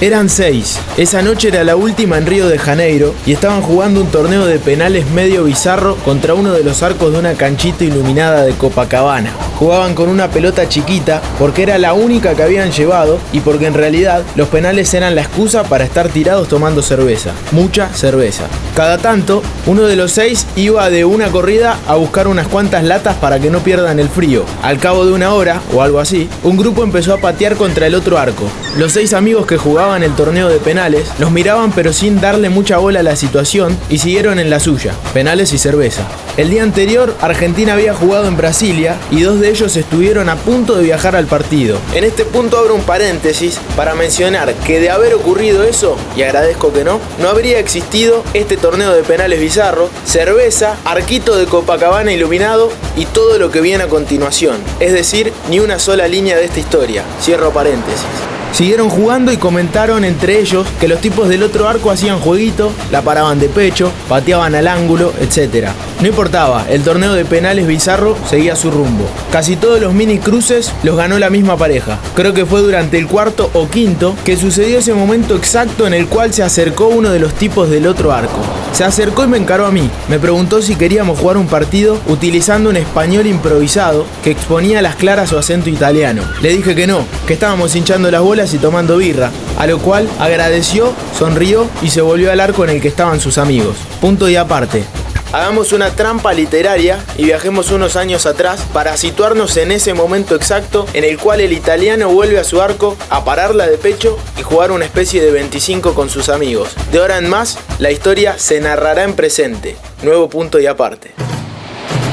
Eran seis. Esa noche era la última en Río de Janeiro y estaban jugando un torneo de penales medio bizarro contra uno de los arcos de una canchita iluminada de Copacabana. Jugaban con una pelota chiquita porque era la única que habían llevado y porque en realidad los penales eran la excusa para estar tirados tomando cerveza. Mucha cerveza. Cada tanto, uno de los seis iba de una corrida a buscar unas cuantas latas para que no pierdan el frío. Al cabo de una hora, o algo así, un grupo empezó a patear contra el otro arco. Los seis amigos que jugaban el torneo de penales los miraban pero sin darle mucha bola a la situación y siguieron en la suya, penales y cerveza. El día anterior, Argentina había jugado en Brasilia y dos de ellos estuvieron a punto de viajar al partido. En este punto abro un paréntesis para mencionar que de haber ocurrido eso, y agradezco que no, no habría existido este torneo de penales bizarro, cerveza, arquito de Copacabana iluminado y todo lo que viene a continuación. Es decir, ni una sola línea de esta historia. Cierro paréntesis. Siguieron jugando y comentaron entre ellos que los tipos del otro arco hacían jueguito, la paraban de pecho, pateaban al ángulo, etc. No importaba, el torneo de penales bizarro seguía su rumbo. Casi todos los mini cruces los ganó la misma pareja. Creo que fue durante el cuarto o quinto que sucedió ese momento exacto en el cual se acercó uno de los tipos del otro arco. Se acercó y me encaró a mí. Me preguntó si queríamos jugar un partido utilizando un español improvisado que exponía las claras su acento italiano. Le dije que no, que estábamos hinchando las bolas y tomando birra, a lo cual agradeció, sonrió y se volvió al arco en el que estaban sus amigos. Punto y aparte. Hagamos una trampa literaria y viajemos unos años atrás para situarnos en ese momento exacto en el cual el italiano vuelve a su arco a pararla de pecho y jugar una especie de 25 con sus amigos. De ahora en más, la historia se narrará en presente. Nuevo punto y aparte.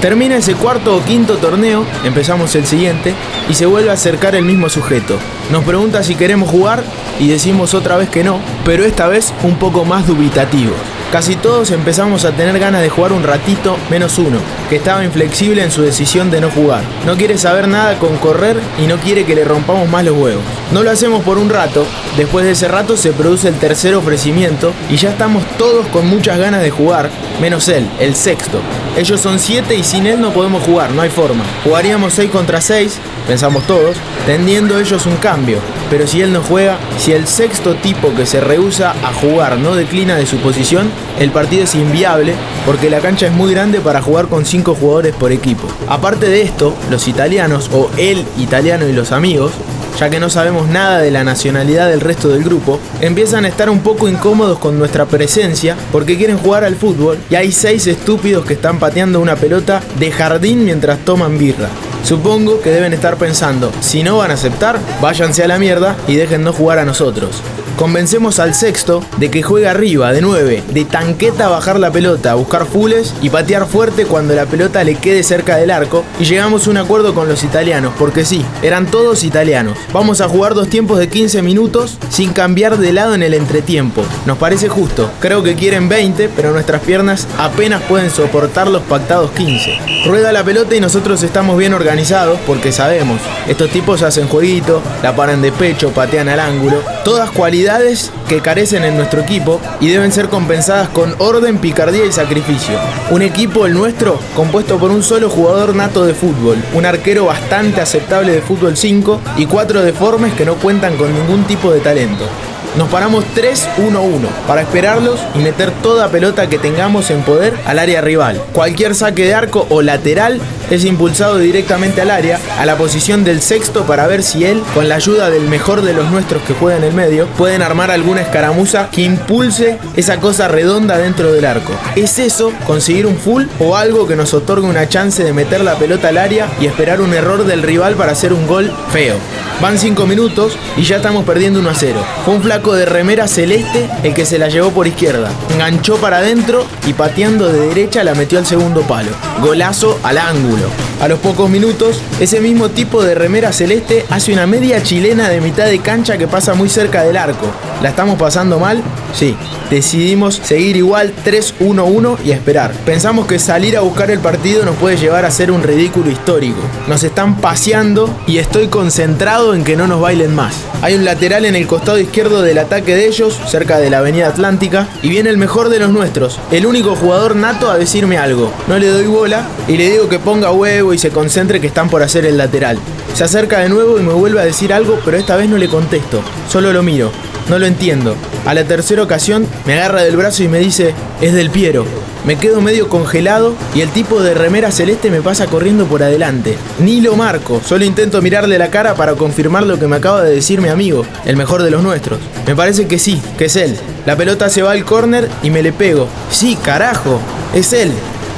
Termina ese cuarto o quinto torneo, empezamos el siguiente, y se vuelve a acercar el mismo sujeto. Nos pregunta si queremos jugar y decimos otra vez que no, pero esta vez un poco más dubitativo. Casi todos empezamos a tener ganas de jugar un ratito, menos uno, que estaba inflexible en su decisión de no jugar. No quiere saber nada con correr y no quiere que le rompamos más los huevos. No lo hacemos por un rato, después de ese rato se produce el tercer ofrecimiento y ya estamos todos con muchas ganas de jugar, menos él, el sexto. Ellos son siete y sin él no podemos jugar, no hay forma. Jugaríamos 6 contra 6, pensamos todos, tendiendo ellos un cambio. Pero si él no juega, si el sexto tipo que se rehúsa a jugar no declina de su posición, el partido es inviable porque la cancha es muy grande para jugar con 5 jugadores por equipo. Aparte de esto, los italianos o el italiano y los amigos ya que no sabemos nada de la nacionalidad del resto del grupo, empiezan a estar un poco incómodos con nuestra presencia porque quieren jugar al fútbol y hay seis estúpidos que están pateando una pelota de jardín mientras toman birra. Supongo que deben estar pensando, si no van a aceptar, váyanse a la mierda y déjennos jugar a nosotros. Convencemos al sexto de que juegue arriba, de 9, de tanqueta a bajar la pelota, buscar fules y patear fuerte cuando la pelota le quede cerca del arco. Y llegamos a un acuerdo con los italianos, porque sí, eran todos italianos. Vamos a jugar dos tiempos de 15 minutos sin cambiar de lado en el entretiempo. Nos parece justo, creo que quieren 20, pero nuestras piernas apenas pueden soportar los pactados 15. Rueda la pelota y nosotros estamos bien organizados porque sabemos, estos tipos hacen jueguito, la paran de pecho, patean al ángulo, todas cualidades que carecen en nuestro equipo y deben ser compensadas con orden, picardía y sacrificio. Un equipo, el nuestro, compuesto por un solo jugador nato de fútbol, un arquero bastante aceptable de fútbol 5 y cuatro deformes que no cuentan con ningún tipo de talento. Nos paramos 3-1-1 para esperarlos y meter toda pelota que tengamos en poder al área rival. Cualquier saque de arco o lateral es impulsado directamente al área, a la posición del sexto para ver si él, con la ayuda del mejor de los nuestros que juega en el medio, pueden armar alguna escaramuza que impulse esa cosa redonda dentro del arco. ¿Es eso conseguir un full o algo que nos otorgue una chance de meter la pelota al área y esperar un error del rival para hacer un gol feo? Van 5 minutos y ya estamos perdiendo 1 a 0. Fue un flaco de remera celeste el que se la llevó por izquierda. Enganchó para adentro y pateando de derecha la metió al segundo palo. Golazo al ángulo. A los pocos minutos, ese mismo tipo de remera celeste hace una media chilena de mitad de cancha que pasa muy cerca del arco. ¿La estamos pasando mal? Sí. Decidimos seguir igual 3-1-1 y esperar. Pensamos que salir a buscar el partido nos puede llevar a ser un ridículo histórico. Nos están paseando y estoy concentrado en que no nos bailen más. Hay un lateral en el costado izquierdo del ataque de ellos, cerca de la avenida Atlántica, y viene el mejor de los nuestros, el único jugador nato a decirme algo. No le doy bola y le digo que ponga huevo y se concentre que están por hacer el lateral. Se acerca de nuevo y me vuelve a decir algo, pero esta vez no le contesto, solo lo miro. No lo entiendo. A la tercera ocasión me agarra del brazo y me dice, es del Piero. Me quedo medio congelado y el tipo de remera celeste me pasa corriendo por adelante. Ni lo marco, solo intento mirarle la cara para confirmar lo que me acaba de decir mi amigo, el mejor de los nuestros. Me parece que sí, que es él. La pelota se va al córner y me le pego. Sí, carajo, es él.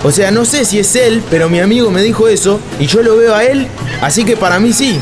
O sea, no sé si es él, pero mi amigo me dijo eso y yo lo veo a él, así que para mí sí,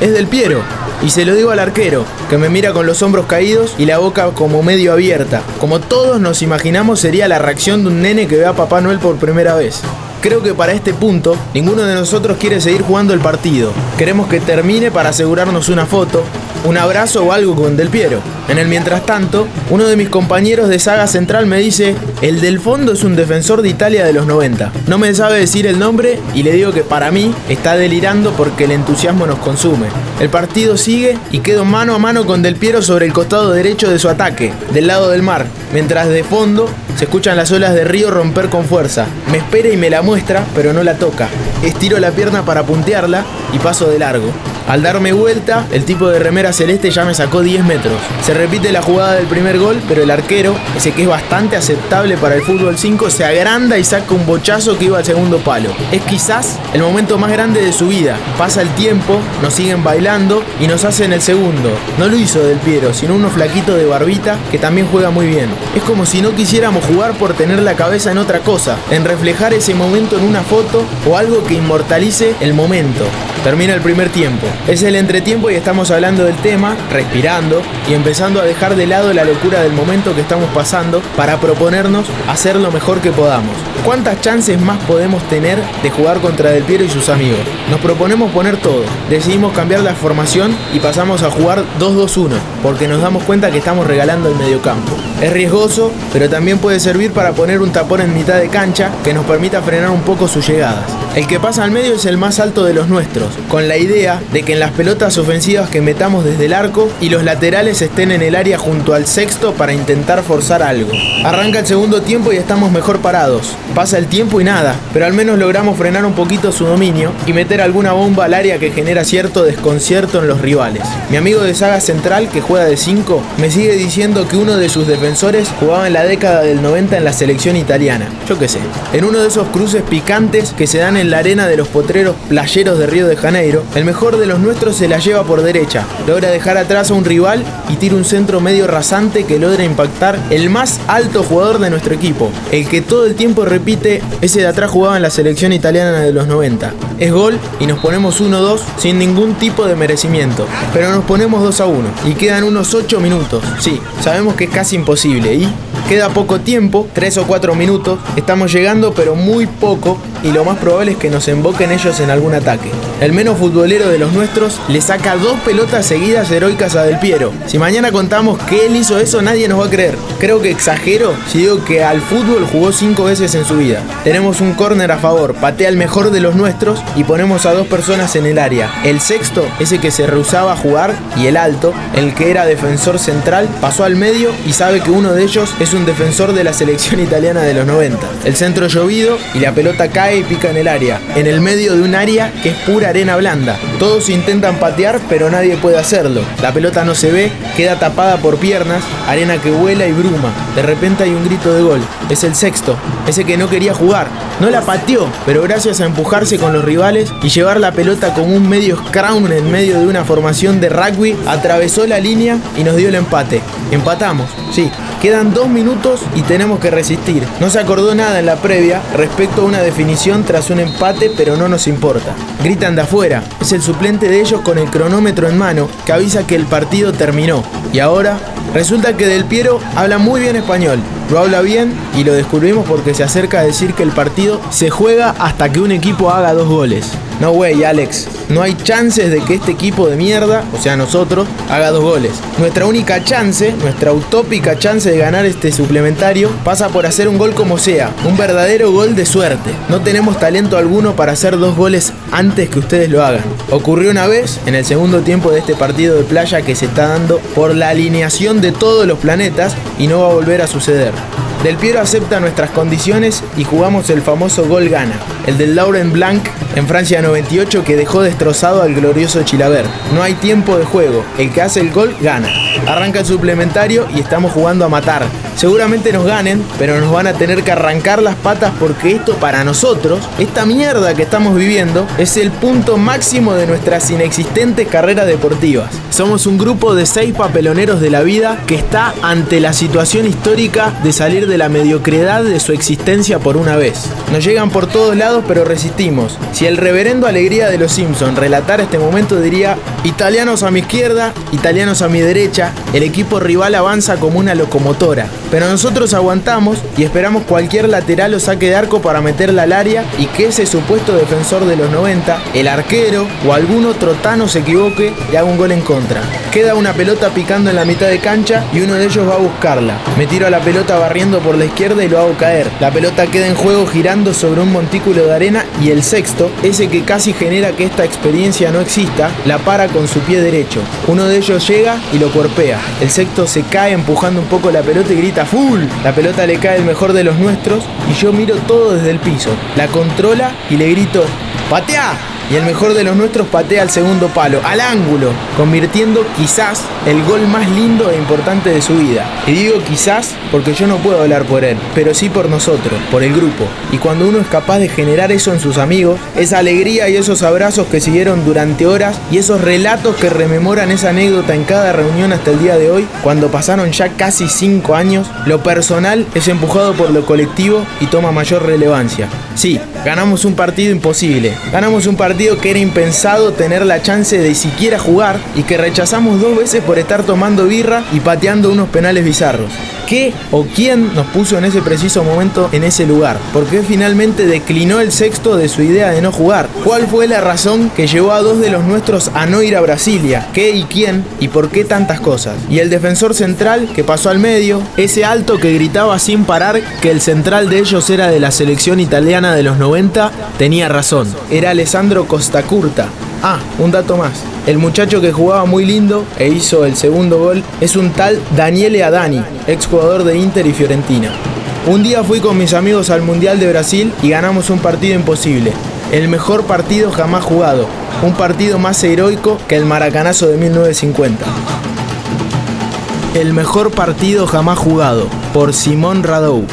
es del Piero. Y se lo digo al arquero, que me mira con los hombros caídos y la boca como medio abierta. Como todos nos imaginamos sería la reacción de un nene que ve a Papá Noel por primera vez. Creo que para este punto, ninguno de nosotros quiere seguir jugando el partido. Queremos que termine para asegurarnos una foto, un abrazo o algo con Del Piero. En el mientras tanto, uno de mis compañeros de saga central me dice, el del fondo es un defensor de Italia de los 90. No me sabe decir el nombre y le digo que para mí está delirando porque el entusiasmo nos consume. El partido sigue y quedo mano a mano con Del Piero sobre el costado derecho de su ataque, del lado del mar, mientras de fondo se escuchan las olas de río romper con fuerza. Me espera y me la muestra, pero no la toca. Estiro la pierna para puntearla y paso de largo. Al darme vuelta, el tipo de remera celeste ya me sacó 10 metros. Se repite la jugada del primer gol, pero el arquero, ese que es bastante aceptable para el fútbol 5, se agranda y saca un bochazo que iba al segundo palo. Es quizás el momento más grande de su vida. Pasa el tiempo, nos siguen bailando y nos hacen el segundo. No lo hizo Del Piero, sino uno flaquito de barbita que también juega muy bien. Es como si no quisiéramos jugar por tener la cabeza en otra cosa, en reflejar ese momento en una foto o algo que inmortalice el momento. Termina el primer tiempo. Es el entretiempo y estamos hablando del tema, respirando y empezando a dejar de lado la locura del momento que estamos pasando para proponernos hacer lo mejor que podamos. ¿Cuántas chances más podemos tener de jugar contra Del Piero y sus amigos? Nos proponemos poner todo. Decidimos cambiar la formación y pasamos a jugar 2-2-1 porque nos damos cuenta que estamos regalando el mediocampo. Es riesgoso, pero también puede servir para poner un tapón en mitad de cancha que nos permita frenar un poco sus llegadas. El que pasa al medio es el más alto de los nuestros, con la idea de que en las pelotas ofensivas que metamos desde el arco y los laterales estén en el área junto al sexto para intentar forzar algo. Arranca el segundo tiempo y estamos mejor parados. Pasa el tiempo y nada, pero al menos logramos frenar un poquito su dominio y meter alguna bomba al área que genera cierto desconcierto en los rivales. Mi amigo de saga central, que juega de 5, me sigue diciendo que uno de sus defensores jugaba en la década del 90 en la selección italiana. Yo qué sé. En uno de esos cruces picantes que se dan en la arena de los potreros playeros de Río de Janeiro, el mejor de los nuestros se la lleva por derecha, logra dejar atrás a un rival y tira un centro medio rasante que logra impactar el más alto jugador de nuestro equipo, el que todo el tiempo repite ese de atrás jugaba en la selección italiana de los 90. Es gol y nos ponemos 1-2 sin ningún tipo de merecimiento, pero nos ponemos 2 a 1 y quedan unos 8 minutos. Sí, sabemos que es casi imposible y queda poco tiempo, 3 o 4 minutos, estamos llegando pero muy poco y lo más probable es que nos emboquen ellos en algún ataque. El menos futbolero de los nuestros le saca dos pelotas seguidas heroicas a Del Piero. Si mañana contamos que él hizo eso, nadie nos va a creer. Creo que exagero si digo que al fútbol jugó cinco veces en su vida. Tenemos un córner a favor, patea el mejor de los nuestros y ponemos a dos personas en el área. El sexto, ese que se rehusaba a jugar, y el alto, el que era defensor central, pasó al medio y sabe que uno de ellos es un defensor de la selección italiana de los 90. El centro llovido y la pelota cae y pica en el área, en el medio de un área que es pura arena blanda. Todos intentan patear, pero nadie puede hacerlo. La pelota no se ve, queda tapada por piernas, arena que vuela y bruma. De repente hay un grito de gol. Es el sexto, ese que no quería jugar. No la pateó, pero gracias a empujarse con los rivales y llevar la pelota como un medio scrum en medio de una formación de rugby, atravesó la línea y nos dio el empate. Empatamos, sí. Quedan dos minutos y tenemos que resistir. No se acordó nada en la previa respecto a una definición tras un empate, pero no nos importa. Gritan de afuera. Es el suplente de ellos con el cronómetro en mano que avisa que el partido terminó. Y ahora resulta que Del Piero habla muy bien español. Lo habla bien y lo descubrimos porque se acerca a decir que el partido se juega hasta que un equipo haga dos goles. No way, Alex. No hay chances de que este equipo de mierda, o sea nosotros, haga dos goles. Nuestra única chance, nuestra utópica chance de ganar este suplementario, pasa por hacer un gol como sea. Un verdadero gol de suerte. No tenemos talento alguno para hacer dos goles antes que ustedes lo hagan. Ocurrió una vez, en el segundo tiempo de este partido de playa que se está dando por la alineación de todos los planetas y no va a volver a suceder. Del Piero acepta nuestras condiciones y jugamos el famoso gol gana, el del Laurent Blanc en Francia 98 que dejó destrozado al glorioso Chilavert. No hay tiempo de juego, el que hace el gol gana. Arranca el suplementario y estamos jugando a matar. Seguramente nos ganen, pero nos van a tener que arrancar las patas porque esto para nosotros, esta mierda que estamos viviendo, es el punto máximo de nuestras inexistentes carreras deportivas. Somos un grupo de seis papeloneros de la vida que está ante la situación histórica de salir de la mediocridad de su existencia por una vez. Nos llegan por todos lados pero resistimos. Si el reverendo Alegría de los Simpson relatara este momento diría, italianos a mi izquierda, italianos a mi derecha, el equipo rival avanza como una locomotora. Pero nosotros aguantamos y esperamos cualquier lateral o saque de arco para meterla al área y que ese supuesto defensor de los 90, el arquero o algún otro tano se equivoque y haga un gol en contra. Queda una pelota picando en la mitad de cancha y uno de ellos va a buscarla. Me tiro a la pelota barriendo por la izquierda y lo hago caer. La pelota queda en juego girando sobre un montículo de arena y el sexto, ese que casi genera que esta experiencia no exista, la para con su pie derecho. Uno de ellos llega y lo cuerpea. El sexto se cae empujando un poco la pelota y grita full. La pelota le cae el mejor de los nuestros y yo miro todo desde el piso. La controla y le grito, ¡patea! Y el mejor de los nuestros patea al segundo palo, al ángulo, convirtiendo quizás el gol más lindo e importante de su vida. Y digo quizás porque yo no puedo hablar por él, pero sí por nosotros, por el grupo. Y cuando uno es capaz de generar eso en sus amigos, esa alegría y esos abrazos que siguieron durante horas y esos relatos que rememoran esa anécdota en cada reunión hasta el día de hoy, cuando pasaron ya casi 5 años, lo personal es empujado por lo colectivo y toma mayor relevancia. Sí, ganamos un partido imposible, ganamos un partido que era impensado tener la chance de siquiera jugar y que rechazamos dos veces por estar tomando birra y pateando unos penales bizarros. ¿Qué o quién nos puso en ese preciso momento en ese lugar? ¿Por qué finalmente declinó el sexto de su idea de no jugar? ¿Cuál fue la razón que llevó a dos de los nuestros a no ir a Brasilia? ¿Qué y quién? ¿Y por qué tantas cosas? Y el defensor central que pasó al medio, ese alto que gritaba sin parar que el central de ellos era de la selección italiana de los 90, tenía razón. Era Alessandro Costacurta, Ah, un dato más. El muchacho que jugaba muy lindo e hizo el segundo gol es un tal Daniele Adani, exjugador de Inter y Fiorentina. Un día fui con mis amigos al Mundial de Brasil y ganamos un partido imposible. El mejor partido jamás jugado. Un partido más heroico que el Maracanazo de 1950. El mejor partido jamás jugado por Simón Radou.